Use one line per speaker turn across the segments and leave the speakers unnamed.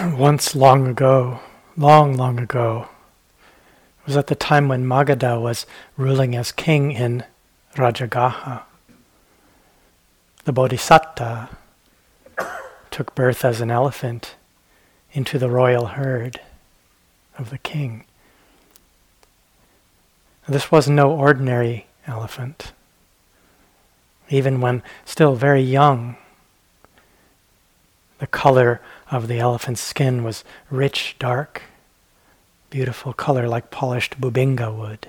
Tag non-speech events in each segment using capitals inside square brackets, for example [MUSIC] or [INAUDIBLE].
[CLEARS THROAT] once long ago, long, long ago, it was at the time when Magadha was ruling as king in Rajagaha. The Bodhisatta [COUGHS] took birth as an elephant into the royal herd of the king. This was no ordinary elephant. Even when still very young, the color of the elephant's skin was rich, dark, beautiful color like polished bubinga wood.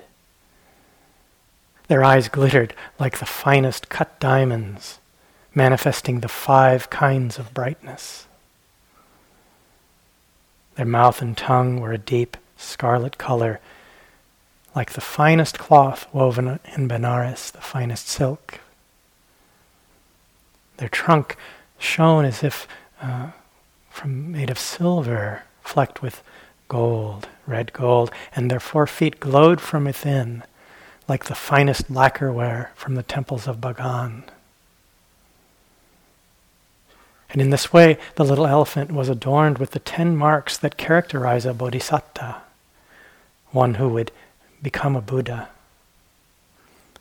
Their eyes glittered like the finest cut diamonds, manifesting the five kinds of brightness. Their mouth and tongue were a deep scarlet color, like the finest cloth woven in Benares, the finest silk. Their trunk shone as if uh, from made of silver, flecked with gold, red gold, and their four feet glowed from within, like the finest lacquerware from the temples of Bagan. And in this way, the little elephant was adorned with the ten marks that characterize a bodhisatta, one who would become a Buddha.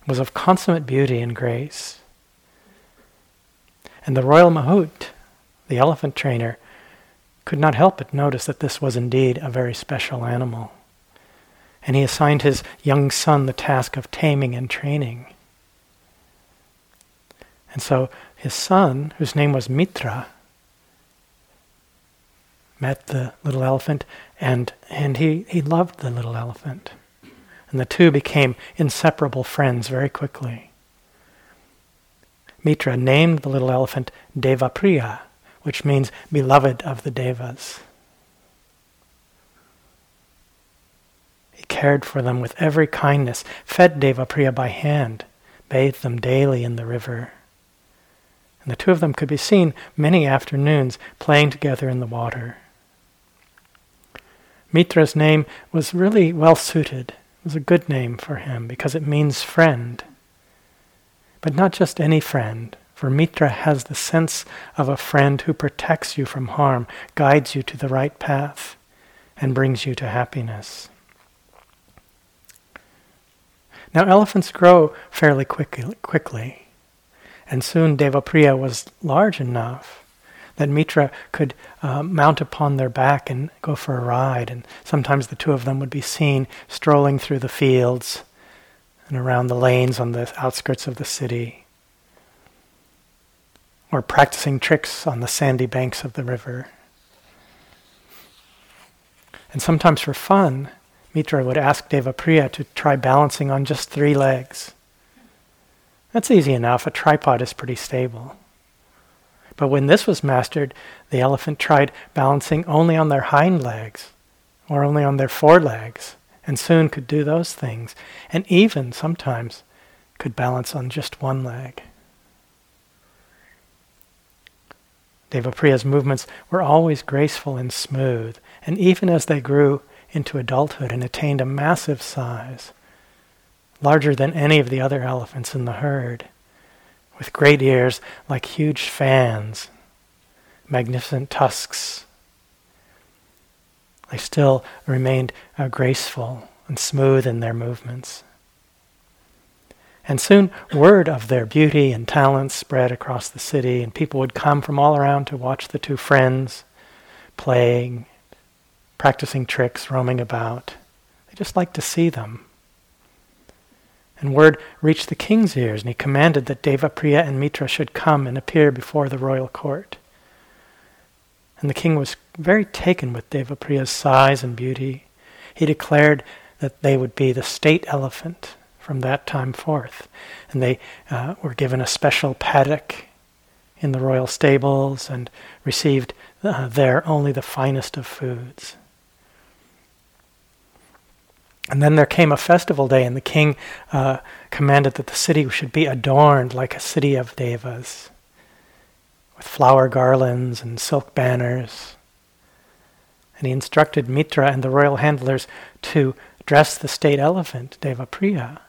Was of consummate beauty and grace. And the royal Mahout, the elephant trainer, could not help but notice that this was indeed a very special animal. And he assigned his young son the task of taming and training. And so his son, whose name was Mitra, met the little elephant and, and he, he loved the little elephant. And the two became inseparable friends very quickly. Mitra named the little elephant Devapriya, which means beloved of the Devas. He cared for them with every kindness, fed Devapriya by hand, bathed them daily in the river and the two of them could be seen many afternoons playing together in the water. Mitra's name was really well suited. It was a good name for him because it means friend. But not just any friend, for Mitra has the sense of a friend who protects you from harm, guides you to the right path, and brings you to happiness. Now, elephants grow fairly quickly. quickly. And soon Devapriya was large enough that Mitra could uh, mount upon their back and go for a ride. And sometimes the two of them would be seen strolling through the fields and around the lanes on the outskirts of the city, or practicing tricks on the sandy banks of the river. And sometimes for fun, Mitra would ask Devapriya to try balancing on just three legs. That's easy enough. A tripod is pretty stable. But when this was mastered, the elephant tried balancing only on their hind legs or only on their forelegs, and soon could do those things, and even sometimes could balance on just one leg. Devapriya's movements were always graceful and smooth, and even as they grew into adulthood and attained a massive size, larger than any of the other elephants in the herd, with great ears like huge fans, magnificent tusks. They still remained uh, graceful and smooth in their movements. And soon word of their beauty and talents spread across the city, and people would come from all around to watch the two friends playing, practicing tricks, roaming about. They just liked to see them. And word reached the king's ears, and he commanded that Devapriya and Mitra should come and appear before the royal court. And the king was very taken with Devapriya's size and beauty. He declared that they would be the state elephant from that time forth. And they uh, were given a special paddock in the royal stables and received uh, there only the finest of foods. And then there came a festival day, and the king uh, commanded that the city should be adorned like a city of devas, with flower garlands and silk banners. And he instructed Mitra and the royal handlers to dress the state elephant, Devapriya,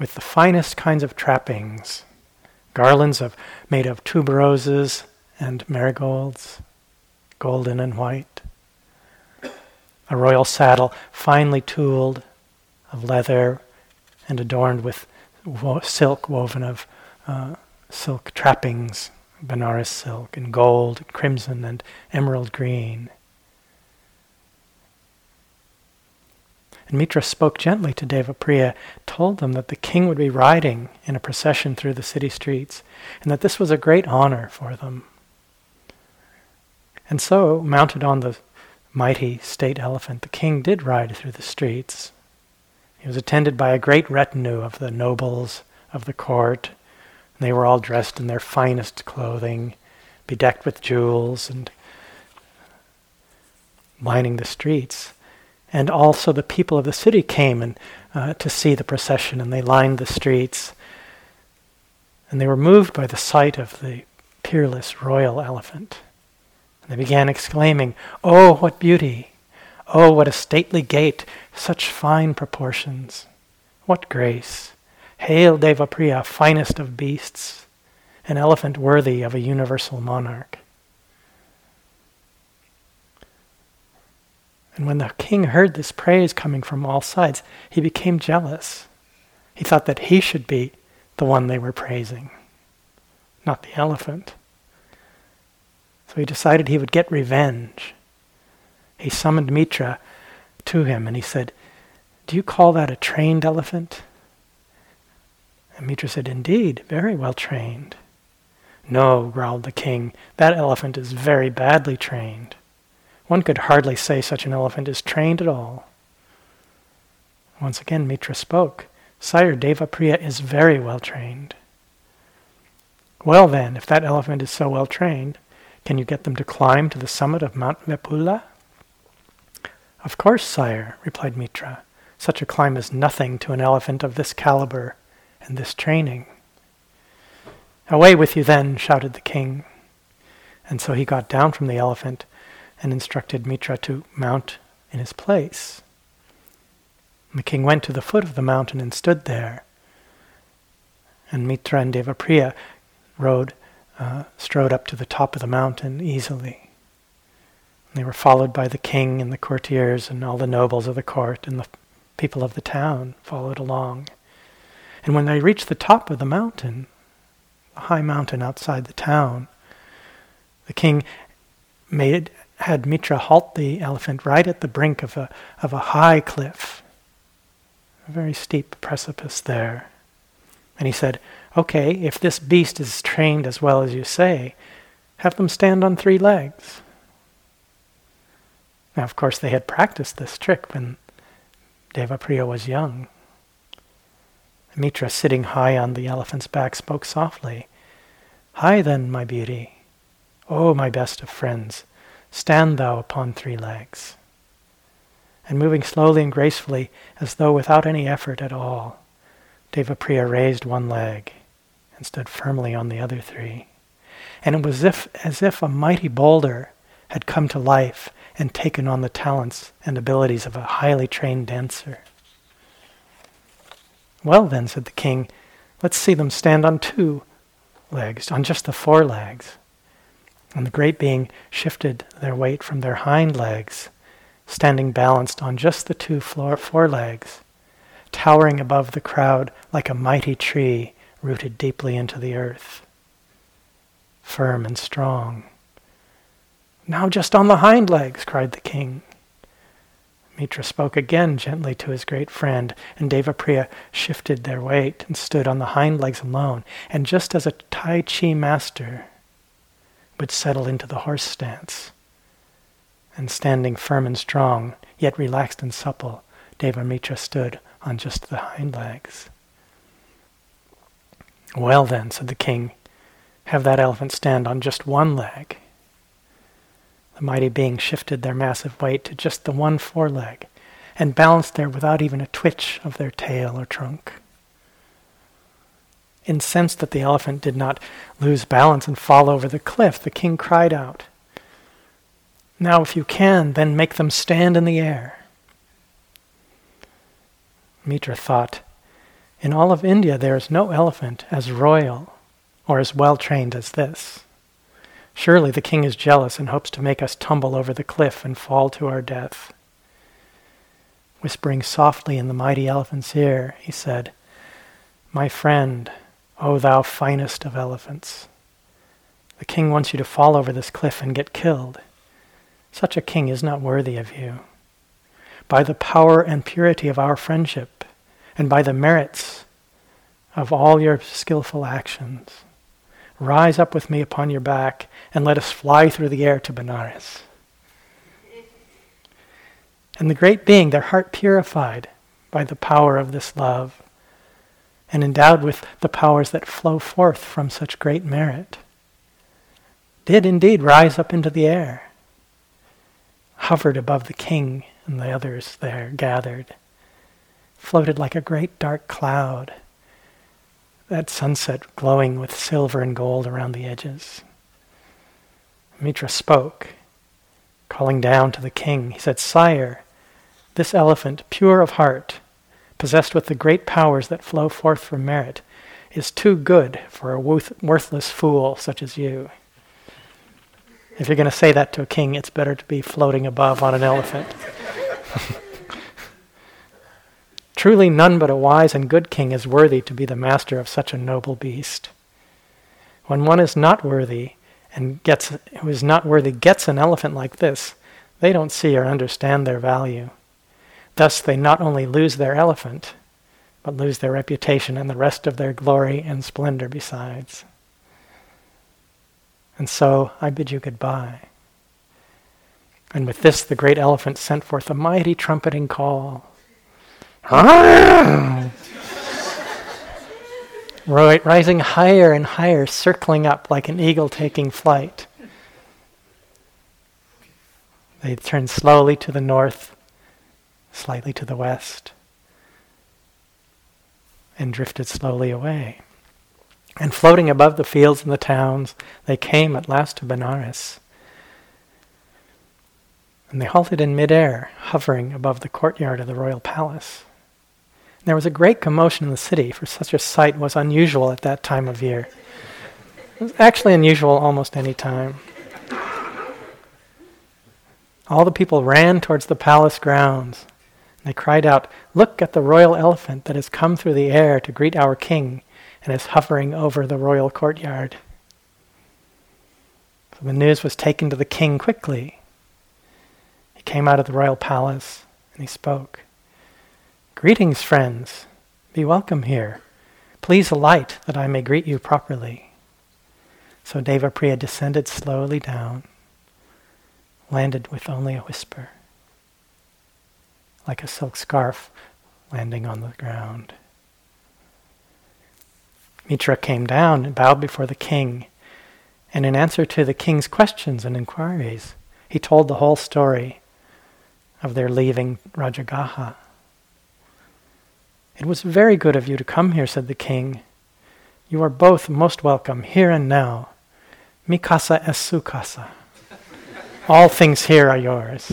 with the finest kinds of trappings, garlands of, made of tuberoses and marigolds, golden and white. A royal saddle, finely tooled of leather and adorned with wo- silk woven of uh, silk trappings, Benares silk, and gold, crimson, and emerald green. And Mitra spoke gently to Devapriya, told them that the king would be riding in a procession through the city streets, and that this was a great honor for them. And so, mounted on the mighty state elephant, the king did ride through the streets. He was attended by a great retinue of the nobles of the court. And They were all dressed in their finest clothing, bedecked with jewels and lining the streets. And also the people of the city came and, uh, to see the procession, and they lined the streets. And they were moved by the sight of the peerless royal elephant. And they began exclaiming, Oh, what beauty! Oh, what a stately gait! Such fine proportions! What grace! Hail Devapriya, finest of beasts, an elephant worthy of a universal monarch. And when the king heard this praise coming from all sides, he became jealous. He thought that he should be the one they were praising, not the elephant. So he decided he would get revenge. He summoned Mitra to him and he said, Do you call that a trained elephant? And Mitra said, Indeed, very well trained. No, growled the king, that elephant is very badly trained. One could hardly say such an elephant is trained at all. Once again, Mitra spoke. Sire, Devapriya is very well trained. Well, then, if that elephant is so well trained, can you get them to climb to the summit of Mount Vepula? Of course, sire, replied Mitra. Such a climb is nothing to an elephant of this caliber and this training. Away with you then, shouted the king. And so he got down from the elephant and instructed Mitra to mount in his place. the king went to the foot of the mountain and stood there. And Mitra and Devapriya rode, uh, strode up to the top of the mountain easily. They were followed by the king and the courtiers and all the nobles of the court, and the people of the town followed along. And when they reached the top of the mountain, the high mountain outside the town, the king made had Mitra halt the elephant right at the brink of a, of a high cliff, a very steep precipice there. And he said, Okay, if this beast is trained as well as you say, have them stand on three legs. Now, of course, they had practiced this trick when Devapriya was young. Mitra, sitting high on the elephant's back, spoke softly. Hi then, my beauty. Oh, my best of friends. Stand thou upon three legs. And moving slowly and gracefully, as though without any effort at all, Devapriya raised one leg and stood firmly on the other three. And it was as if, as if a mighty boulder had come to life and taken on the talents and abilities of a highly trained dancer. Well, then, said the king, let's see them stand on two legs, on just the forelegs. And the great being shifted their weight from their hind legs, standing balanced on just the two floor, forelegs, towering above the crowd like a mighty tree rooted deeply into the earth, firm and strong. Now just on the hind legs, cried the king. Mitra spoke again gently to his great friend, and Devapriya shifted their weight and stood on the hind legs alone. And just as a Tai Chi master would settle into the horse stance. And standing firm and strong, yet relaxed and supple, Devamitra stood on just the hind legs. Well then, said the king, have that elephant stand on just one leg. The mighty being shifted their massive weight to just the one foreleg and balanced there without even a twitch of their tail or trunk incensed that the elephant did not lose balance and fall over the cliff, the king cried out, Now, if you can, then make them stand in the air. Mitra thought, In all of India there is no elephant as royal or as well trained as this. Surely the king is jealous and hopes to make us tumble over the cliff and fall to our death. Whispering softly in the mighty elephant's ear, he said, My friend, O thou finest of elephants, the king wants you to fall over this cliff and get killed. Such a king is not worthy of you. By the power and purity of our friendship, and by the merits of all your skillful actions, rise up with me upon your back and let us fly through the air to Benares. And the great being, their heart purified by the power of this love, and endowed with the powers that flow forth from such great merit, did indeed rise up into the air, hovered above the king and the others there gathered, floated like a great dark cloud, that sunset glowing with silver and gold around the edges. Mitra spoke, calling down to the king. He said, Sire, this elephant, pure of heart, possessed with the great powers that flow forth from merit, is too good for a worthless fool such as you. If you're going to say that to a king, it's better to be floating above on an elephant. [LAUGHS] Truly, none but a wise and good king is worthy to be the master of such a noble beast. When one is not worthy and gets who is not worthy gets an elephant like this, they don't see or understand their value. Thus, they not only lose their elephant, but lose their reputation and the rest of their glory and splendor besides. And so I bid you goodbye. And with this, the great elephant sent forth a mighty trumpeting call. [LAUGHS] Rising higher and higher, circling up like an eagle taking flight. They turned slowly to the north slightly to the west, and drifted slowly away. And floating above the fields and the towns, they came at last to Benares. And they halted in midair, hovering above the courtyard of the royal palace. There was a great commotion in the city, for such a sight was unusual at that time of year. It was actually unusual almost any time. All the people ran towards the palace grounds, they cried out, Look at the royal elephant that has come through the air to greet our king and is hovering over the royal courtyard. So the news was taken to the king quickly. He came out of the royal palace and he spoke. Greetings, friends. Be welcome here. Please alight that I may greet you properly. So Devapriya descended slowly down, landed with only a whisper like a silk scarf landing on the ground. Mitra came down and bowed before the king, and in answer to the king's questions and inquiries, he told the whole story of their leaving Rajagaha. It was very good of you to come here, said the king. You are both most welcome here and now. Mikasa es. All things here are yours.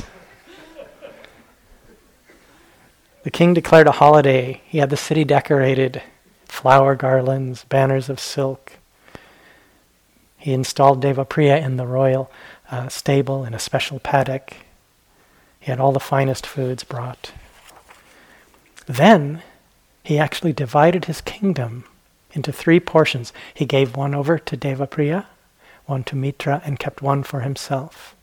The king declared a holiday. He had the city decorated, flower garlands, banners of silk. He installed Devapriya in the royal uh, stable in a special paddock. He had all the finest foods brought. Then he actually divided his kingdom into three portions. He gave one over to Devapriya, one to Mitra, and kept one for himself.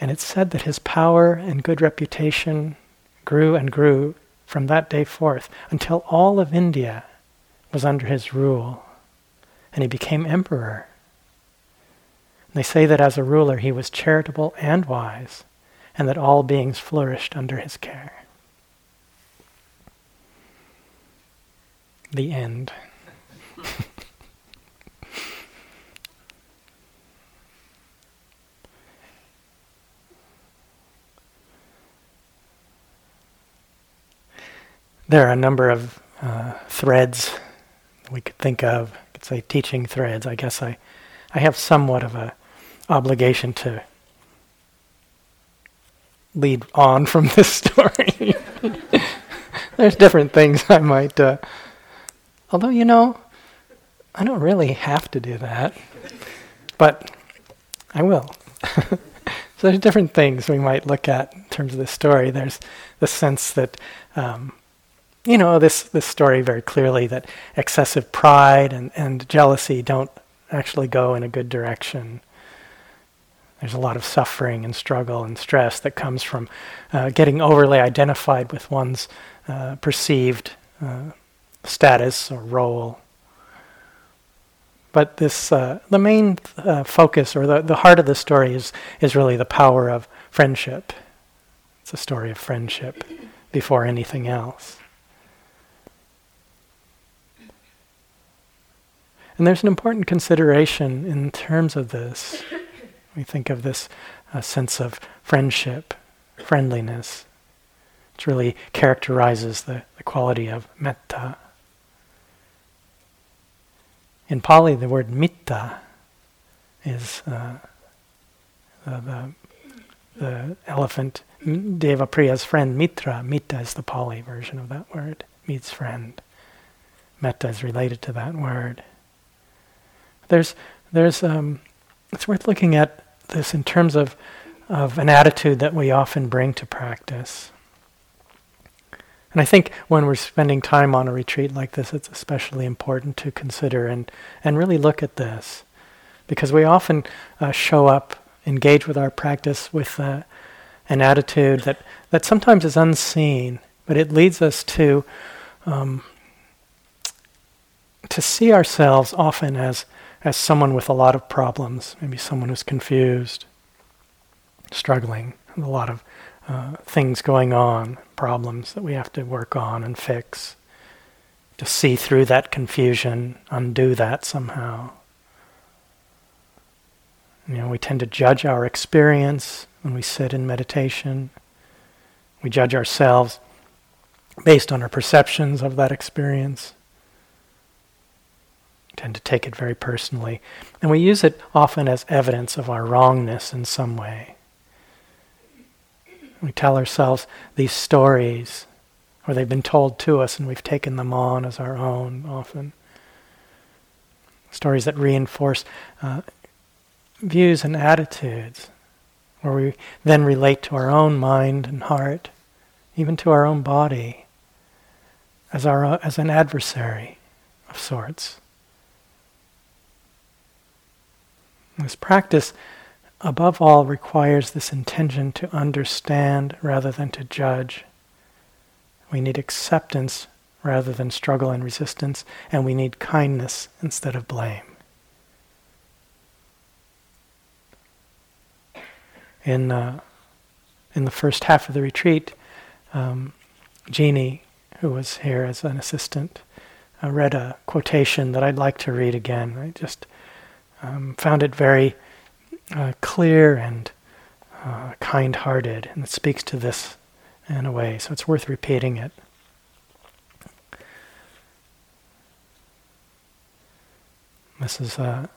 And it's said that his power and good reputation grew and grew from that day forth until all of India was under his rule. And he became emperor. They say that as a ruler he was charitable and wise, and that all beings flourished under his care. The end. There are a number of uh, threads we could think of. I could say teaching threads. I guess I, I have somewhat of a obligation to lead on from [LAUGHS] this story. [LAUGHS] There's different things I might. Uh, although you know, I don't really have to do that, but I will. [LAUGHS] so there's different things we might look at in terms of this story. There's the sense that, um, you know, this, this story very clearly that excessive pride and, and jealousy don't actually go in a good direction. There's a lot of suffering and struggle and stress that comes from uh, getting overly identified with one's uh, perceived uh, status or role. But this, uh, the main uh, focus or the, the heart of the story is, is really the power of friendship. It's a story of friendship before anything else. And there's an important consideration in terms of this. [LAUGHS] We think of this uh, sense of friendship, friendliness, which really characterizes the, the quality of metta. In Pali, the word mitta is uh, the, the, the elephant, Devapriya's friend, Mitra. Mitta is the Pali version of that word, means friend. Metta is related to that word. There's, there's, um, it's worth looking at this in terms of, of an attitude that we often bring to practice. And I think when we're spending time on a retreat like this, it's especially important to consider and, and really look at this. Because we often uh, show up, engage with our practice with uh, an attitude that, that sometimes is unseen, but it leads us to, um, to see ourselves often as, as someone with a lot of problems, maybe someone who's confused, struggling, a lot of uh, things going on, problems that we have to work on and fix. To see through that confusion, undo that somehow. You know, we tend to judge our experience when we sit in meditation. We judge ourselves based on our perceptions of that experience. Tend to take it very personally. And we use it often as evidence of our wrongness in some way. We tell ourselves these stories, or they've been told to us and we've taken them on as our own often. Stories that reinforce uh, views and attitudes, where we then relate to our own mind and heart, even to our own body, as, our, as an adversary of sorts. This practice above all, requires this intention to understand rather than to judge. We need acceptance rather than struggle and resistance, and we need kindness instead of blame. In, uh, in the first half of the retreat, um, Jeannie, who was here as an assistant, uh, read a quotation that I'd like to read again. I just um, found it very uh, clear and uh, kind hearted, and it speaks to this in a way, so it's worth repeating it. This is uh,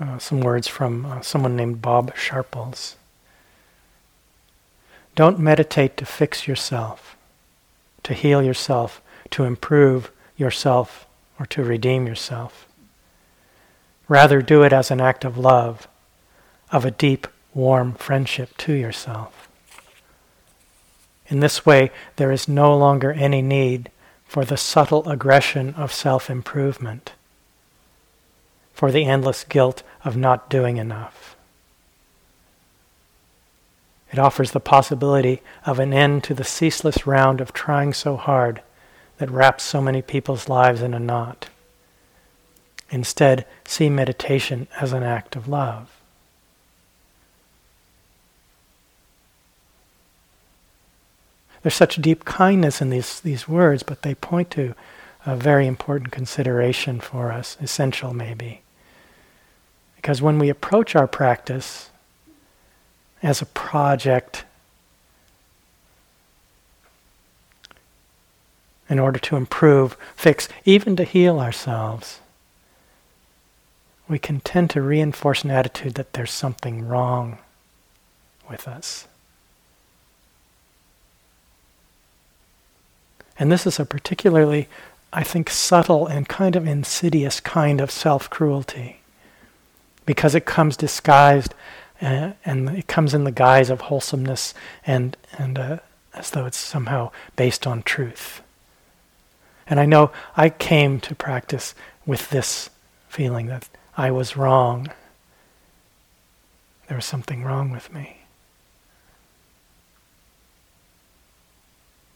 uh some words from uh, someone named Bob Sharples. Don't meditate to fix yourself, to heal yourself, to improve yourself, or to redeem yourself. Rather, do it as an act of love of a deep, warm friendship to yourself. In this way, there is no longer any need for the subtle aggression of self improvement, for the endless guilt of not doing enough. It offers the possibility of an end to the ceaseless round of trying so hard that wraps so many people's lives in a knot. Instead, see meditation as an act of love. There's such deep kindness in these, these words, but they point to a very important consideration for us, essential maybe. Because when we approach our practice as a project in order to improve, fix, even to heal ourselves, we can tend to reinforce an attitude that there's something wrong with us. And this is a particularly I think, subtle and kind of insidious kind of self cruelty because it comes disguised uh, and it comes in the guise of wholesomeness and, and uh, as though it's somehow based on truth. And I know I came to practice with this feeling that I was wrong. There was something wrong with me.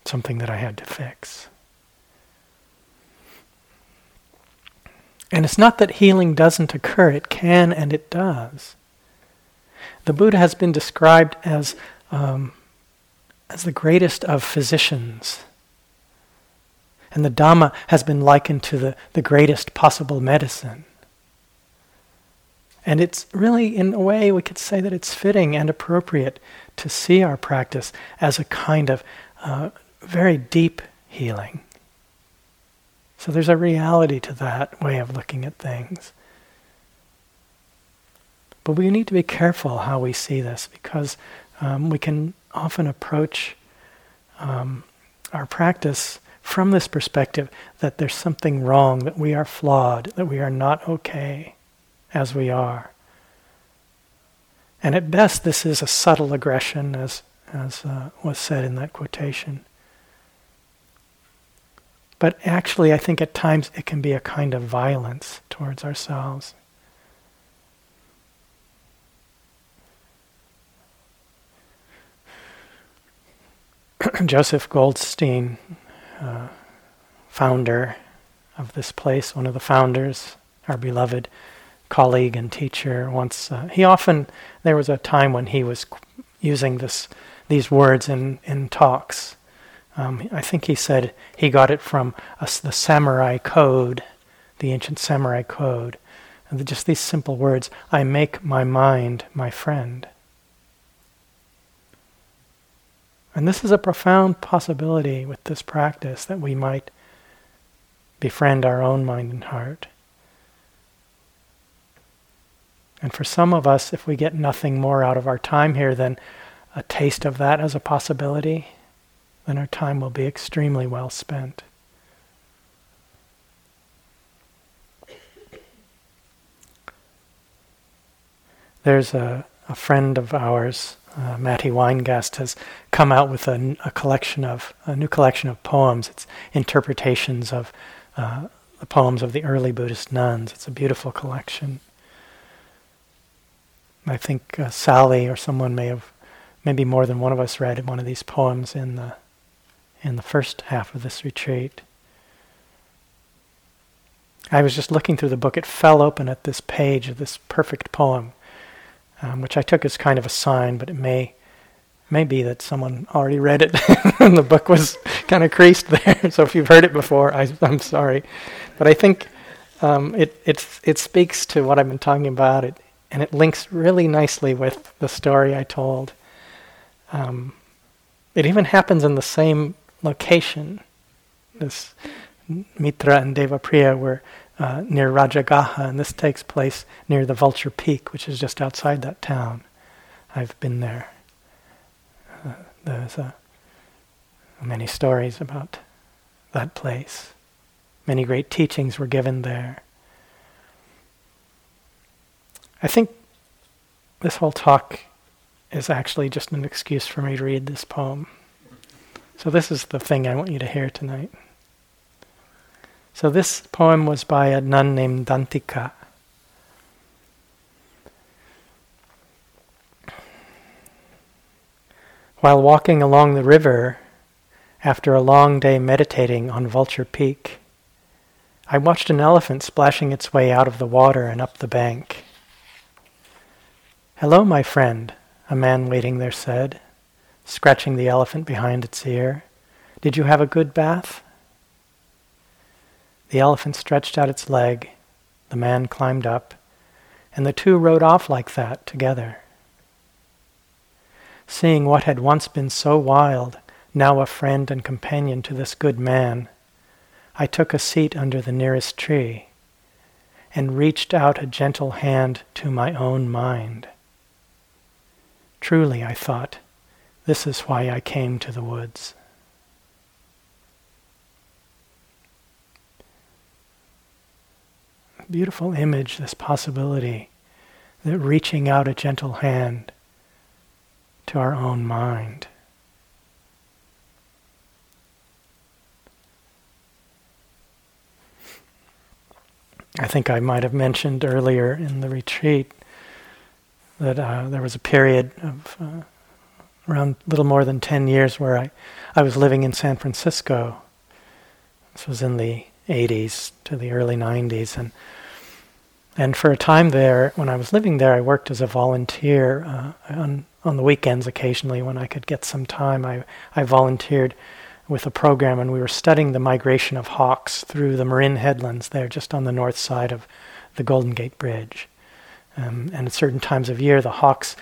Something that I had to fix. And it's not that healing doesn't occur, it can and it does. The Buddha has been described as, um, as the greatest of physicians. And the Dhamma has been likened to the, the greatest possible medicine. And it's really, in a way, we could say that it's fitting and appropriate to see our practice as a kind of uh, very deep healing. So there's a reality to that way of looking at things. But we need to be careful how we see this because um, we can often approach um, our practice from this perspective that there's something wrong, that we are flawed, that we are not okay as we are. And at best, this is a subtle aggression, as, as uh, was said in that quotation. But actually, I think at times it can be a kind of violence towards ourselves. [CLEARS THROAT] Joseph Goldstein, uh, founder of this place, one of the founders, our beloved colleague and teacher, once uh, he often there was a time when he was using this these words in in talks um, I think he said he got it from a, the samurai code, the ancient samurai code. And just these simple words I make my mind my friend. And this is a profound possibility with this practice that we might befriend our own mind and heart. And for some of us, if we get nothing more out of our time here than a taste of that as a possibility, then our time will be extremely well spent. There's a, a friend of ours, uh, Matty Weingast, has come out with a, a, collection of a new collection of poems. It's interpretations of uh, the poems of the early Buddhist nuns. It's a beautiful collection. I think uh, Sally or someone may have, maybe more than one of us read one of these poems in the in the first half of this retreat. I was just looking through the book. It fell open at this page of this perfect poem, um, which I took as kind of a sign, but it may may be that someone already read it [LAUGHS] and the book was kind of creased there. [LAUGHS] so if you've heard it before, I, am sorry. But I think um, it, it, it speaks to what I've been talking about, it, and it links really nicely with the story I told. Um, it even happens in the same location. This Mitra and Devapriya were uh, near Rajagaha, and this takes place near the Vulture Peak, which is just outside that town. I've been there. Uh, there's uh, many stories about that place. Many great teachings were given there. I think this whole talk is actually just an excuse for me to read this poem. So, this is the thing I want you to hear tonight. So, this poem was by a nun named Dantika. While walking along the river after a long day meditating on Vulture Peak, I watched an elephant splashing its way out of the water and up the bank. Hello, my friend, a man waiting there said scratching the elephant behind its ear. Did you have a good bath? The elephant stretched out its leg. The man climbed up, and the two rode off like that together. Seeing what had once been so wild, now a friend and companion to this good man, I took a seat under the nearest tree and reached out a gentle hand to my own mind. Truly, I thought, this is why I came to the woods. beautiful image, this possibility that reaching out a gentle hand to our own mind. I think I might have mentioned earlier in the retreat that uh, there was a period of uh, around a little more than 10 years where I, I was living in San Francisco. This was in the 80s to the early 90s. And, and for a time there, when I was living there, I worked as a volunteer uh, on, on the weekends occasionally when I could get some time. I, I volunteered with a program and we were studying the migration of hawks through the Marin headlands there just on the north side of the Golden Gate Bridge. Um, and at certain times of year, the hawks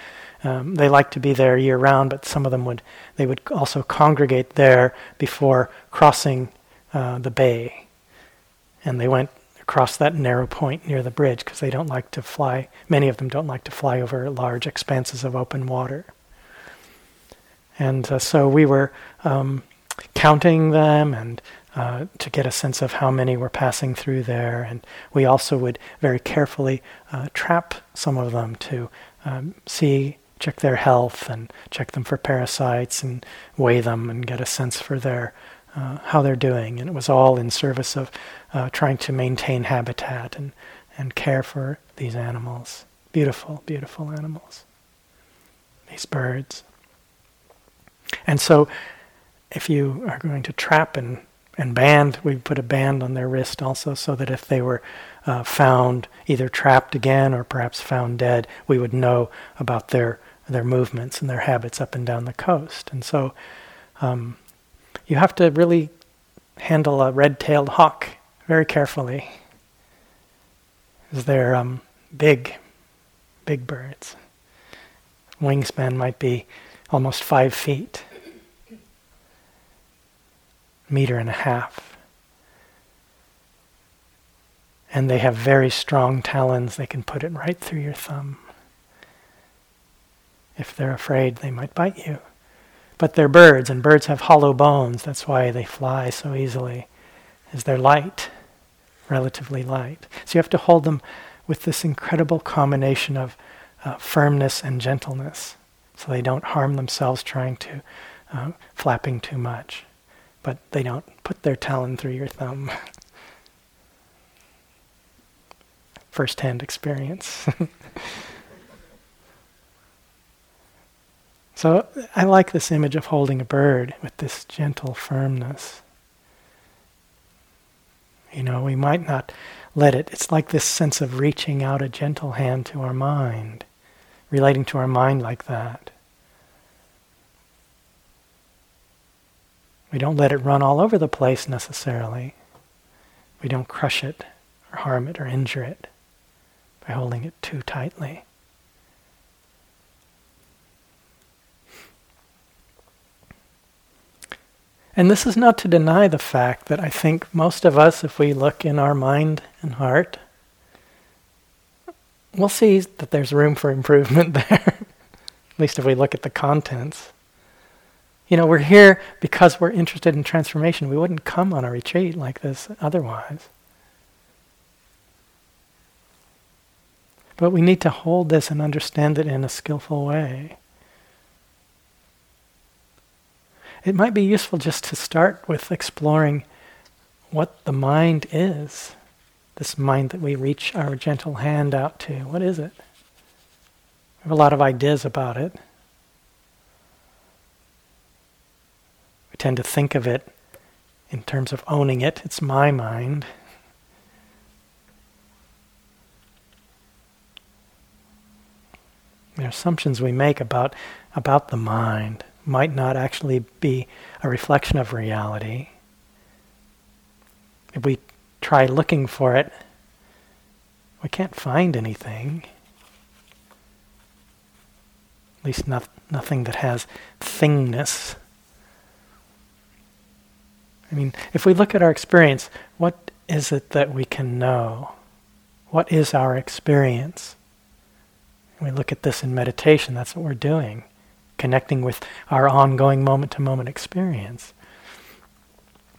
um, they like to be there year round, but some of them would they would also congregate there before crossing uh, the bay, and they went across that narrow point near the bridge because they don't like to fly. Many of them don't like to fly over large expanses of open water. And uh, so we were um, counting them and uh, to get a sense of how many were passing through there. And we also would very carefully uh, trap some of them to um, see check their health and check them for parasites and weigh them and get a sense for their uh, how they're doing. And it was all in service of uh, trying to maintain habitat and, and care for these animals. Beautiful, beautiful animals. These birds. And so, if you are going to trap and, and band, we put a band on their wrist also so that if they were uh, found either trapped again or perhaps found dead, we would know about their their movements and their habits up and down the coast. And so um, you have to really handle a red-tailed hawk very carefully. Because they're um, big, big birds. Wingspan might be almost five feet, meter and a half. And they have very strong talons. They can put it right through your thumb. If they're afraid, they might bite you. But they're birds, and birds have hollow bones. That's why they fly so easily, is they're light, relatively light. So you have to hold them with this incredible combination of uh, firmness and gentleness, so they don't harm themselves trying to uh, flapping too much, but they don't put their talon through your thumb. [LAUGHS] First-hand experience. [LAUGHS] So I like this image of holding a bird with this gentle firmness. You know, we might not let it, it's like this sense of reaching out a gentle hand to our mind, relating to our mind like that. We don't let it run all over the place necessarily. We don't crush it or harm it or injure it by holding it too tightly. And this is not to deny the fact that I think most of us, if we look in our mind and heart, we'll see that there's room for improvement [LAUGHS] there. at least if we look at the contents. You know, we're here because we're interested in transformation. We wouldn't come on a retreat like this otherwise. But we need to hold this and understand it in a skillful way. it might be useful just to start with exploring what the mind is. This mind that we reach our gentle hand out to. What is it? We have a lot of ideas about it. Tend to think of it in terms of owning it. It's my mind. The assumptions we make about, about the mind might not actually be a reflection of reality. If we try looking for it, we can't find anything. At least not, nothing that has thingness. I mean, if we look at our experience, what is it that we can know? What is our experience? we look at this in meditation, that's what we're doing connecting with our ongoing moment to moment experience.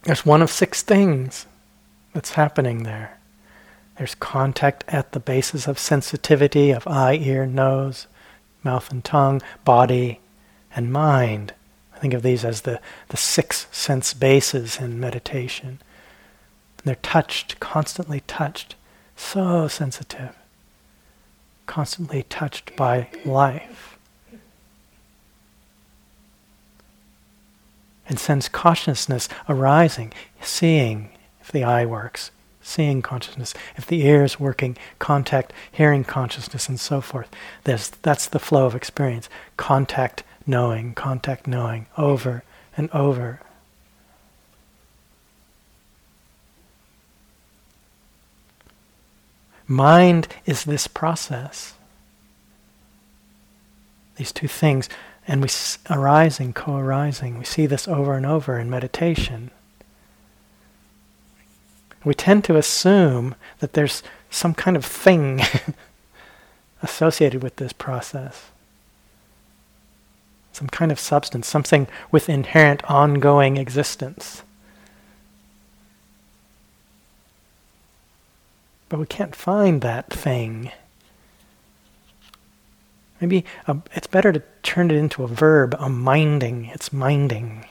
There's one of six things that's happening there. There's contact at the basis of sensitivity of eye, ear, nose, mouth and tongue, body, and mind. I think of these as the, the six sense bases in meditation. they're touched, constantly touched, so sensitive, constantly touched by life. And sense consciousness arising, seeing if the eye works, seeing consciousness, if the ear is working, contact, hearing consciousness, and so forth. There's, that's the flow of experience. Contact, knowing, contact, knowing, over and over. Mind is this process. These two things, and we arising, co-arising. We see this over and over in meditation. We tend to assume that there's some kind of thing [LAUGHS] associated with this process. Some kind of substance, something with inherent ongoing existence. But we can't find that thing. Maybe a, it's better to turn it into a verb, a minding. It's minding.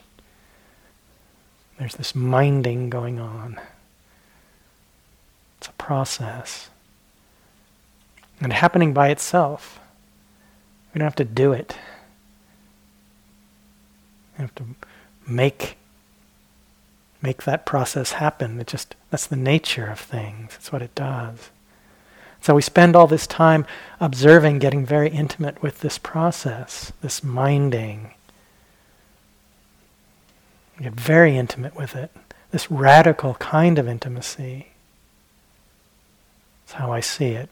There's this minding going on. It's a process. And happening by itself. We don't have to do it. We have to make make that process happen. It just that's the nature of things. It's what it does. So we spend all this time observing, getting very intimate with this process, this minding. We get very intimate with it, this radical kind of intimacy. That's how I see it.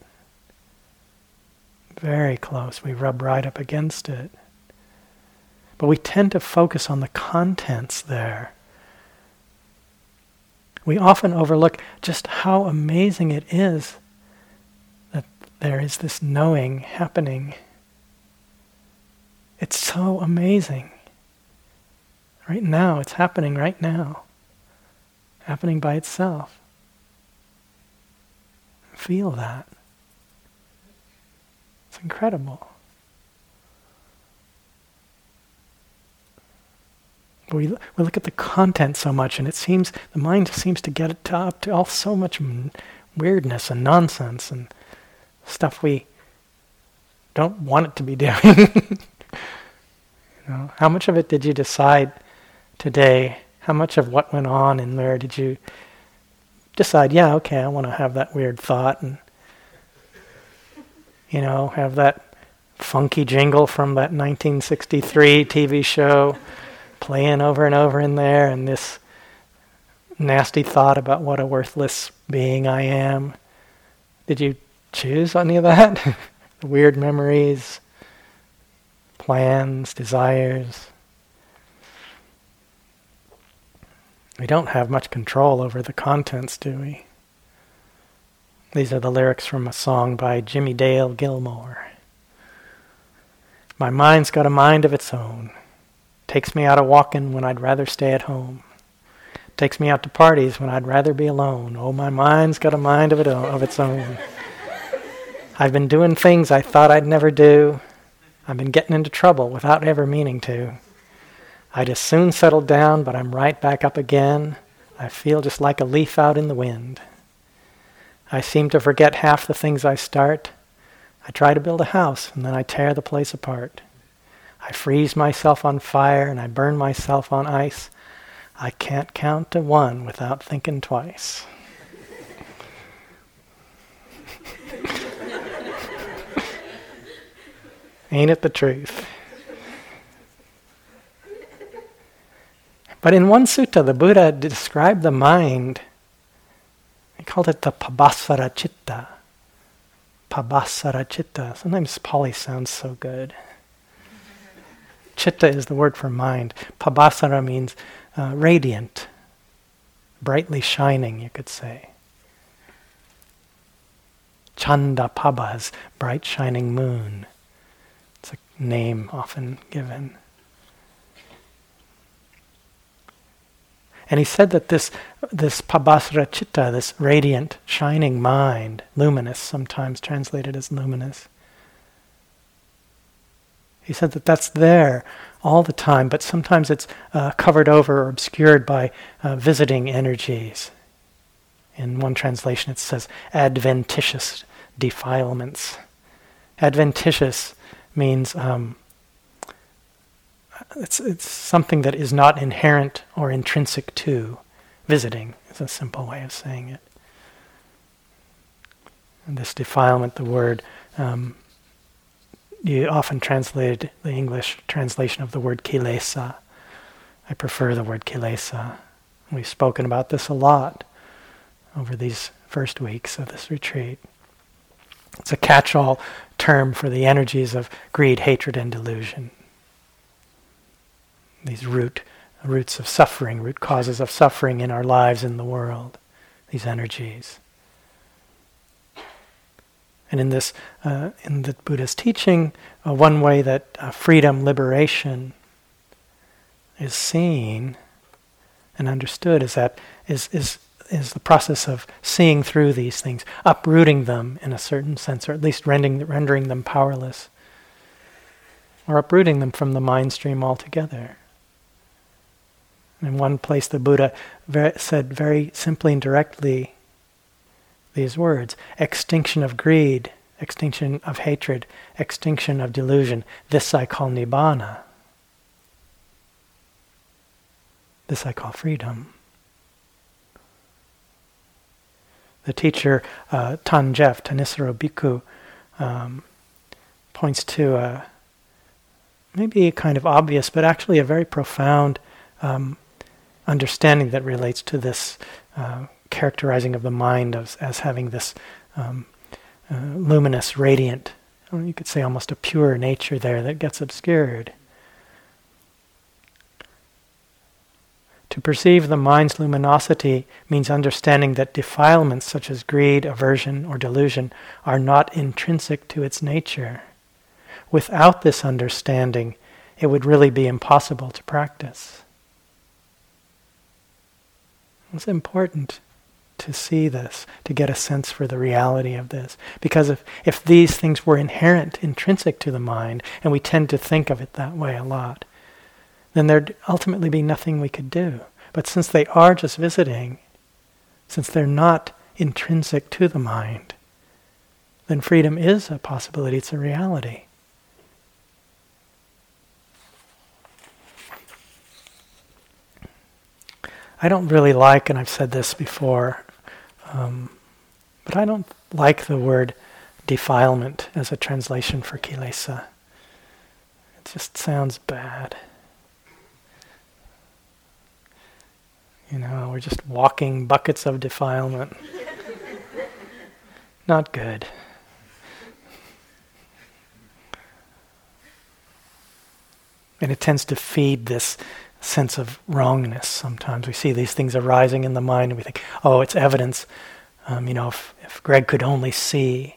Very close. We rub right up against it. But we tend to focus on the contents there. We often overlook just how amazing it is that there is this knowing happening. It's so amazing. Right now, it's happening right now, happening by itself. Feel that. It's incredible. We, we look at the content so much, and it seems the mind seems to get it up to all so much weirdness and nonsense and stuff we don't want it to be [LAUGHS] doing. you know, how much of it did you decide today? How much of what went on in there did you decide, yeah, okay, I want to have that weird thought and, you know, have that funky jingle from that 1963 TV show playing over and over in there and this nasty thought about what a worthless being I am. Did you choose any of that? [LAUGHS] weird memories, plans, desires. We don't have much control over the contents, do we? These are the lyrics from a song by Jimmie Dale Gilmore. My mind's got a mind of its own. Takes me out a walking when I'd rather stay at home. Takes me out to parties when I'd rather be alone. Oh, my mind's got a mind of, it of its own. I've been doing things I thought I'd never do. I've been getting into trouble without ever meaning to. I'd as soon settle down, but I'm right back up again. I feel just like a leaf out in the wind. I seem to forget half the things I start. I try to build a house, and then I tear the place apart. I freeze myself on fire, and I burn myself on ice. I can't count to one without thinking twice. Ain't it the truth? But in one sutta, the Buddha described the mind. He called it the pabhassara chitta. Pabhassara chitta. Sometimes Pali sounds so good. Chitta is the word for mind. Pabhassara means uh, radiant, brightly shining, you could say. Chanda Pabhas, bright shining moon. It's a name often given. And he said that this, this pabhassara chitta, this radiant, shining mind, luminous, sometimes translated as luminous, he said that that's there all the time, but sometimes it's uh, covered over or obscured by uh, visiting energies. In one translation, it says adventitious defilements. Adventitious means um, it's, it's something that is not inherent or intrinsic to visiting, is a simple way of saying it. And this defilement, the word um, you often translated the English translation of the word kilesa. I prefer the word kilesa. We've spoken about this a lot over these first weeks of this retreat. It's a catch all term for the energies of greed, hatred, and delusion. These root roots of suffering, root causes of suffering in our lives in the world, these energies. And in this, uh, in the Buddha's teaching, uh, one way that uh, freedom, liberation is seen and understood is that is is is the process of seeing through these things, uprooting them in a certain sense, or at least rendering rendering them powerless, or uprooting them from the mind stream altogether. In one place, the Buddha said very simply and directly these words extinction of greed, extinction of hatred, extinction of delusion. This I call nibbana. This I call freedom. The teacher, uh, Than Geoff, Thanissaro Bhikkhu, um, points to a, maybe kind of obvious, but actually a very profound um, understanding that relates to this uh, characterizing of the mind as, as having this um, uh, luminous, radiant, you could say almost a pure nature there that gets obscured. To perceive the mind's luminosity means understanding that defilements such as greed, aversion, or delusion are not intrinsic to its nature. Without this understanding, it would really be impossible to practice. It's important to see this, to get a sense for the reality of this. Because if, if these things were inherent, intrinsic to the mind, and we tend to think of it that way a lot, then there'd ultimately be nothing we could do. But since they are just visiting, since they're not intrinsic to the mind, then freedom is a possibility, it's a reality. I don't really like, and I've said this before, um, but I don't like the word defilement as a translation for kilesa. It just sounds bad. You know, we're just walking buckets of defilement. [LAUGHS] Not good. And it tends to feed this sense of wrongness sometimes. We see these things arising in the mind and we think, oh, it's evidence. Um, you know, if, if Greg could only see,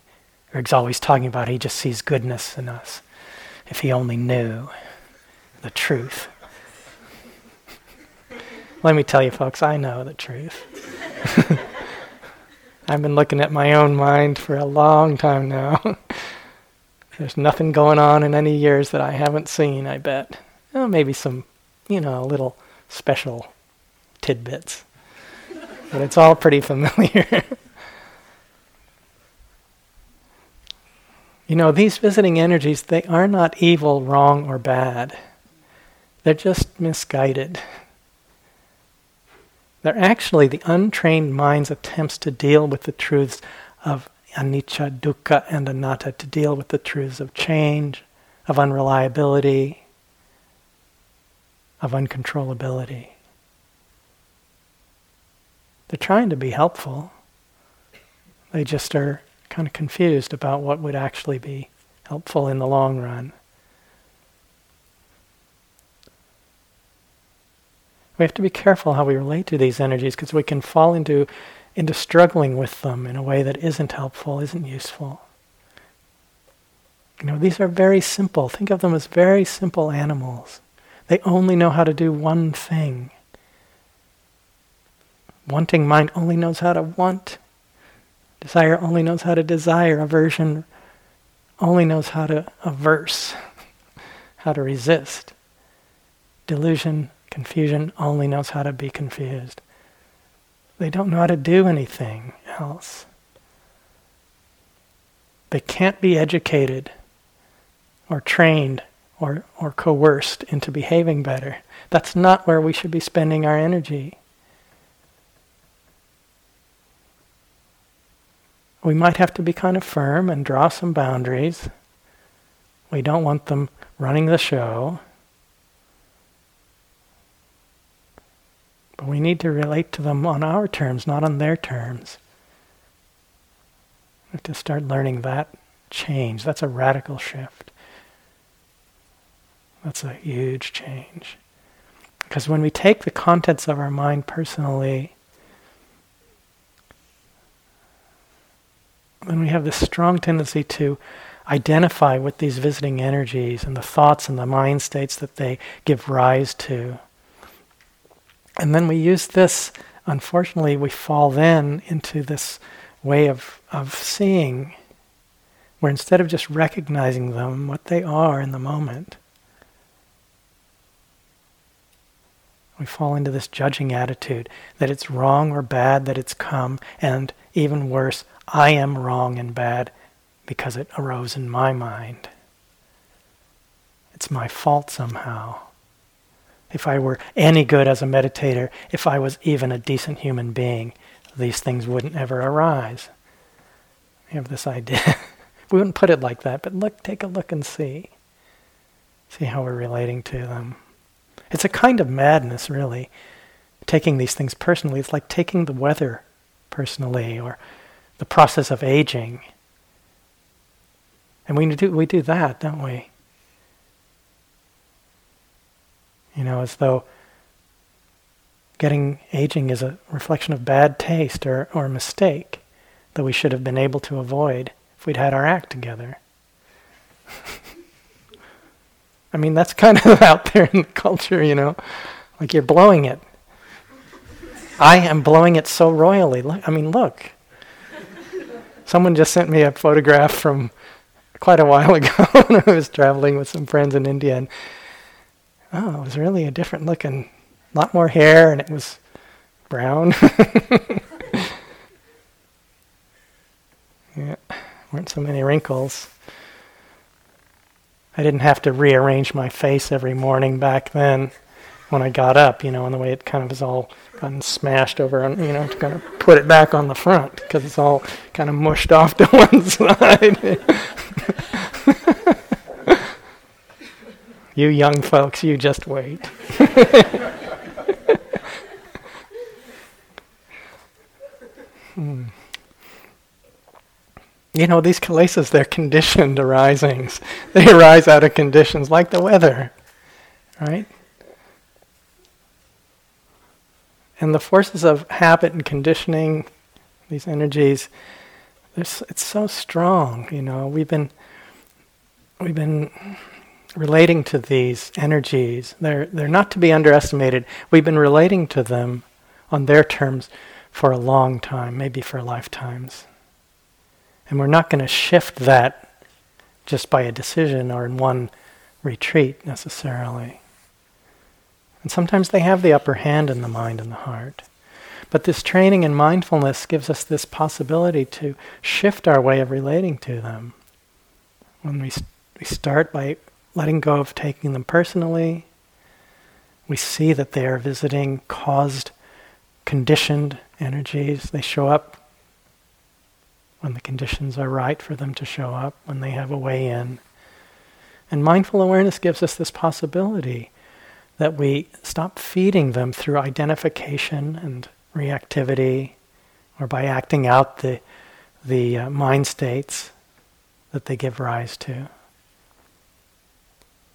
Greg's always talking about he just sees goodness in us. If he only knew the truth. [LAUGHS] Let me tell you, folks, I know the truth. [LAUGHS] I've been looking at my own mind for a long time now. [LAUGHS] There's nothing going on in any years that I haven't seen, I bet. Well, maybe some you know, little special tidbits. but it's all pretty familiar. [LAUGHS] you know, these visiting energies, they are not evil, wrong, or bad. They're just misguided. They're actually the untrained mind's attempts to deal with the truths of anicca, dukkha, and anatta, to deal with the truths of change, of unreliability, of uncontrollability. They're trying to be helpful. They just are kind of confused about what would actually be helpful in the long run. We have to be careful how we relate to these energies because we can fall into, into struggling with them in a way that isn't helpful, isn't useful. You know, these are very simple. Think of them as very simple animals. They only know how to do one thing. Wanting mind only knows how to want. Desire only knows how to desire. Aversion only knows how to averse, [LAUGHS] how to resist. Delusion, confusion only knows how to be confused. They don't know how to do anything else. They can't be educated or trained or, or coerced into behaving better. That's not where we should be spending our energy. We might have to be kind of firm and draw some boundaries. We don't want them running the show. But we need to relate to them on our terms, not on their terms. We have to start learning that change. That's a radical shift. That's a huge change. Because when we take the contents of our mind personally, then we have this strong tendency to identify with these visiting energies and the thoughts and the mind states that they give rise to. And then we use this, unfortunately, we fall then into this way of, of seeing, where instead of just recognizing them, what they are in the moment, we fall into this judging attitude that it's wrong or bad that it's come, and even worse, I am wrong and bad because it arose in my mind. It's my fault somehow if I were any good as a meditator, if I was even a decent human being, these things wouldn't ever arise. We have this idea. [LAUGHS] we wouldn't put it like that, but look, take a look and see. See how we're relating to them. It's a kind of madness, really, taking these things personally. It's like taking the weather personally or the process of aging. And we do, we do that, don't we? You know, as though getting aging is a reflection of bad taste or, or a mistake that we should have been able to avoid if we'd had our act together. [LAUGHS] I mean, that's kind of [LAUGHS] out there in the culture, you know, like you're blowing it. I am blowing it so royally. I mean, look. Someone just sent me a photograph from quite a while [LAUGHS] ago when I was traveling with some friends in India, and oh, it was really a different looking, a lot more hair, and it was brown. [LAUGHS] yeah, weren't so many wrinkles. I didn't have to rearrange my face every morning back then when I got up, you know, and the way it kind of is all gotten smashed over on, you know, to kind of put it back on the front because it's all kind of mushed off to [LAUGHS] one side. [LAUGHS] You young folks, you just wait. [LAUGHS] You know, these kilesas, they're conditioned arisings. [LAUGHS] They arise out of conditions like the weather, right? And the forces of habit and conditioning, these energies, it's so strong. You know, we've been we've been relating to these energies. They're, they're not to be underestimated. We've been relating to them on their terms for a long time, maybe for lifetimes. And we're not going to shift that just by a decision or in one retreat necessarily. And sometimes they have the upper hand in the mind and the heart. But this training in mindfulness gives us this possibility to shift our way of relating to them. When we, we start by letting go of taking them personally. We see that they are visiting caused, conditioned energies. They show up when the conditions are right for them to show up, when they have a way in. And mindful awareness gives us this possibility that we stop feeding them through identification and reactivity or by acting out the, the uh, mind states that they give rise to.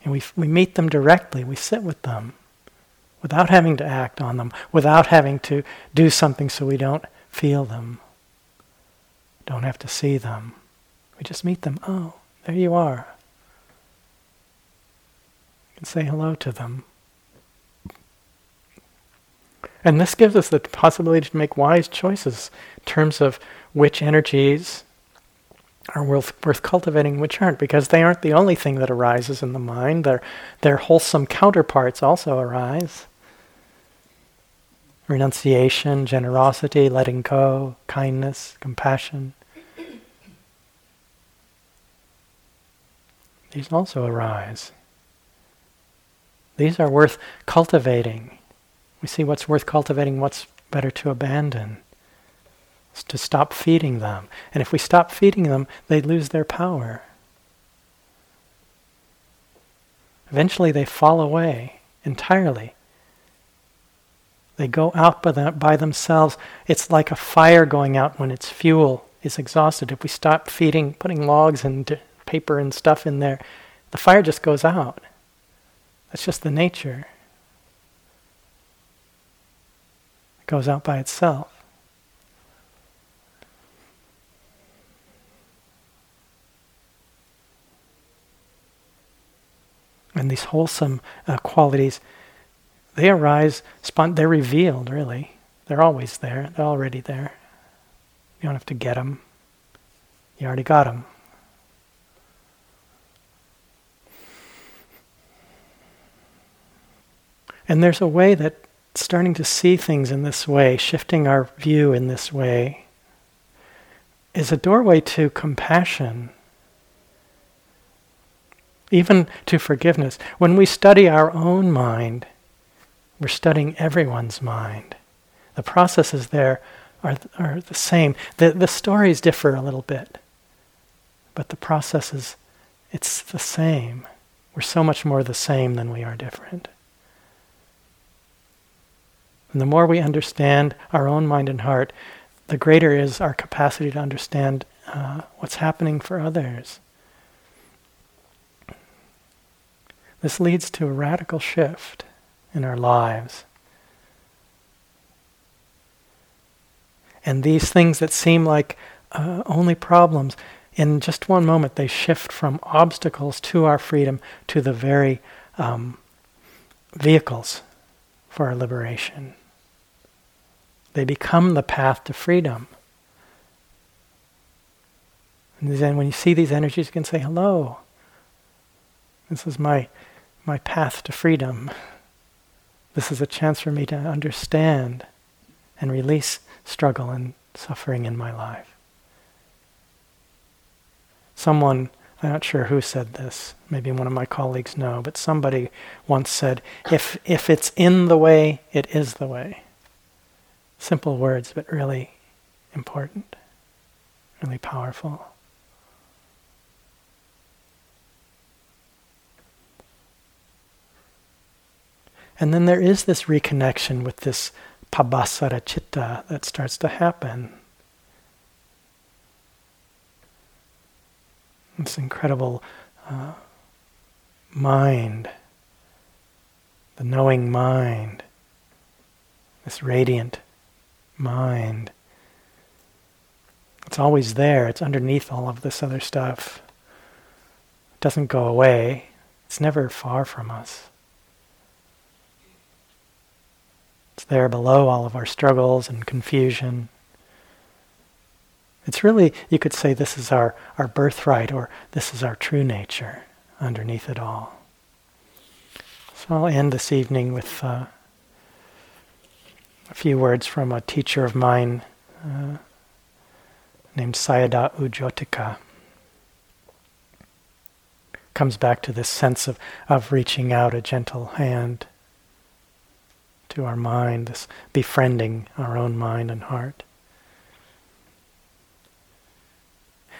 And we, we meet them directly, we sit with them without having to act on them, without having to do something so we don't feel them, don't have to see them. We just meet them. Oh, there you are. And say hello to them. And this gives us the possibility to make wise choices in terms of which energies are worth, worth cultivating, which aren't, because they aren't the only thing that arises in the mind. Their, their wholesome counterparts also arise. Renunciation, generosity, letting go, kindness, compassion. These also arise. These are worth cultivating. We see what's worth cultivating, what's better to abandon. To stop feeding them. And if we stop feeding them, they lose their power. Eventually, they fall away entirely. They go out by, by themselves. It's like a fire going out when its fuel is exhausted. If we stop feeding, putting logs and paper and stuff in there, the fire just goes out. That's just the nature. It goes out by itself. And these wholesome uh, qualities, they arise, they're revealed, really. They're always there, they're already there. You don't have to get them, you already got them. And there's a way that starting to see things in this way, shifting our view in this way, is a doorway to compassion, even to forgiveness. When we study our own mind, we're studying everyone's mind. The processes there are, are the same. The, the stories differ a little bit, but the processes, it's the same. We're so much more the same than we are different. And the more we understand our own mind and heart, the greater is our capacity to understand uh, what's happening for others. This leads to a radical shift in our lives. And these things that seem like uh, only problems, in just one moment, they shift from obstacles to our freedom to the very um, vehicles for our liberation. They become the path to freedom. And then when you see these energies, you can say, hello. This is my, my path to freedom. [LAUGHS] This is a chance for me to understand and release struggle and suffering in my life. Someone, I'm not sure who said this, maybe one of my colleagues know, but somebody once said, if, if it's in the way, it is the way. Simple words, but really important, really powerful. And then there is this reconnection with this pabhassara citta that starts to happen. This incredible uh, mind, the knowing mind, this radiant mind. It's always there, it's underneath all of this other stuff. It doesn't go away, it's never far from us. There below all of our struggles and confusion. It's really, you could say, this is our, our birthright or this is our true nature underneath it all. So I'll end this evening with uh, a few words from a teacher of mine uh, named Sayadaw U Jotika. Comes back to this sense of, of reaching out a gentle hand to our mind, this befriending our own mind and heart.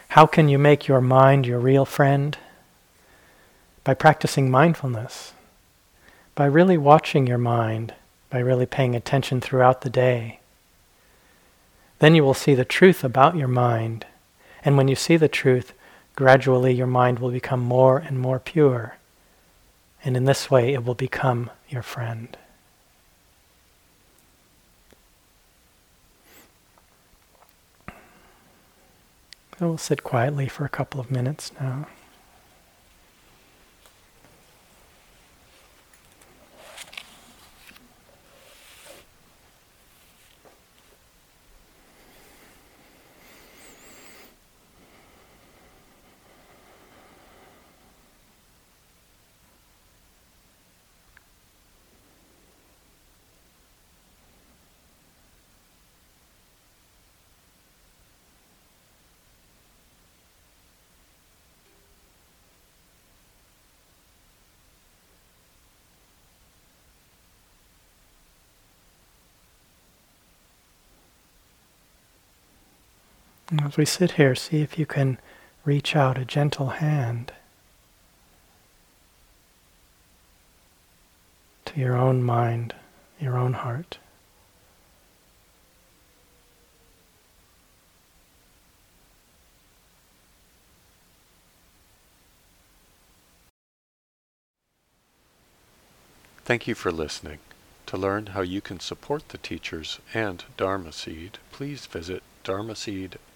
How can you make your mind your real friend? By practicing mindfulness, by really watching your mind by really paying attention throughout the day. Then you will see the truth about your mind. And when you see the truth, gradually your mind will become more and more pure. And in this way, it will become your friend. So we'll sit quietly for a couple of minutes now. As we sit here, see if you can reach out a gentle hand to your own mind, your own heart.
Thank you for listening. To learn how you can support the teachers and Dharma Seed, please visit dharmaseed.org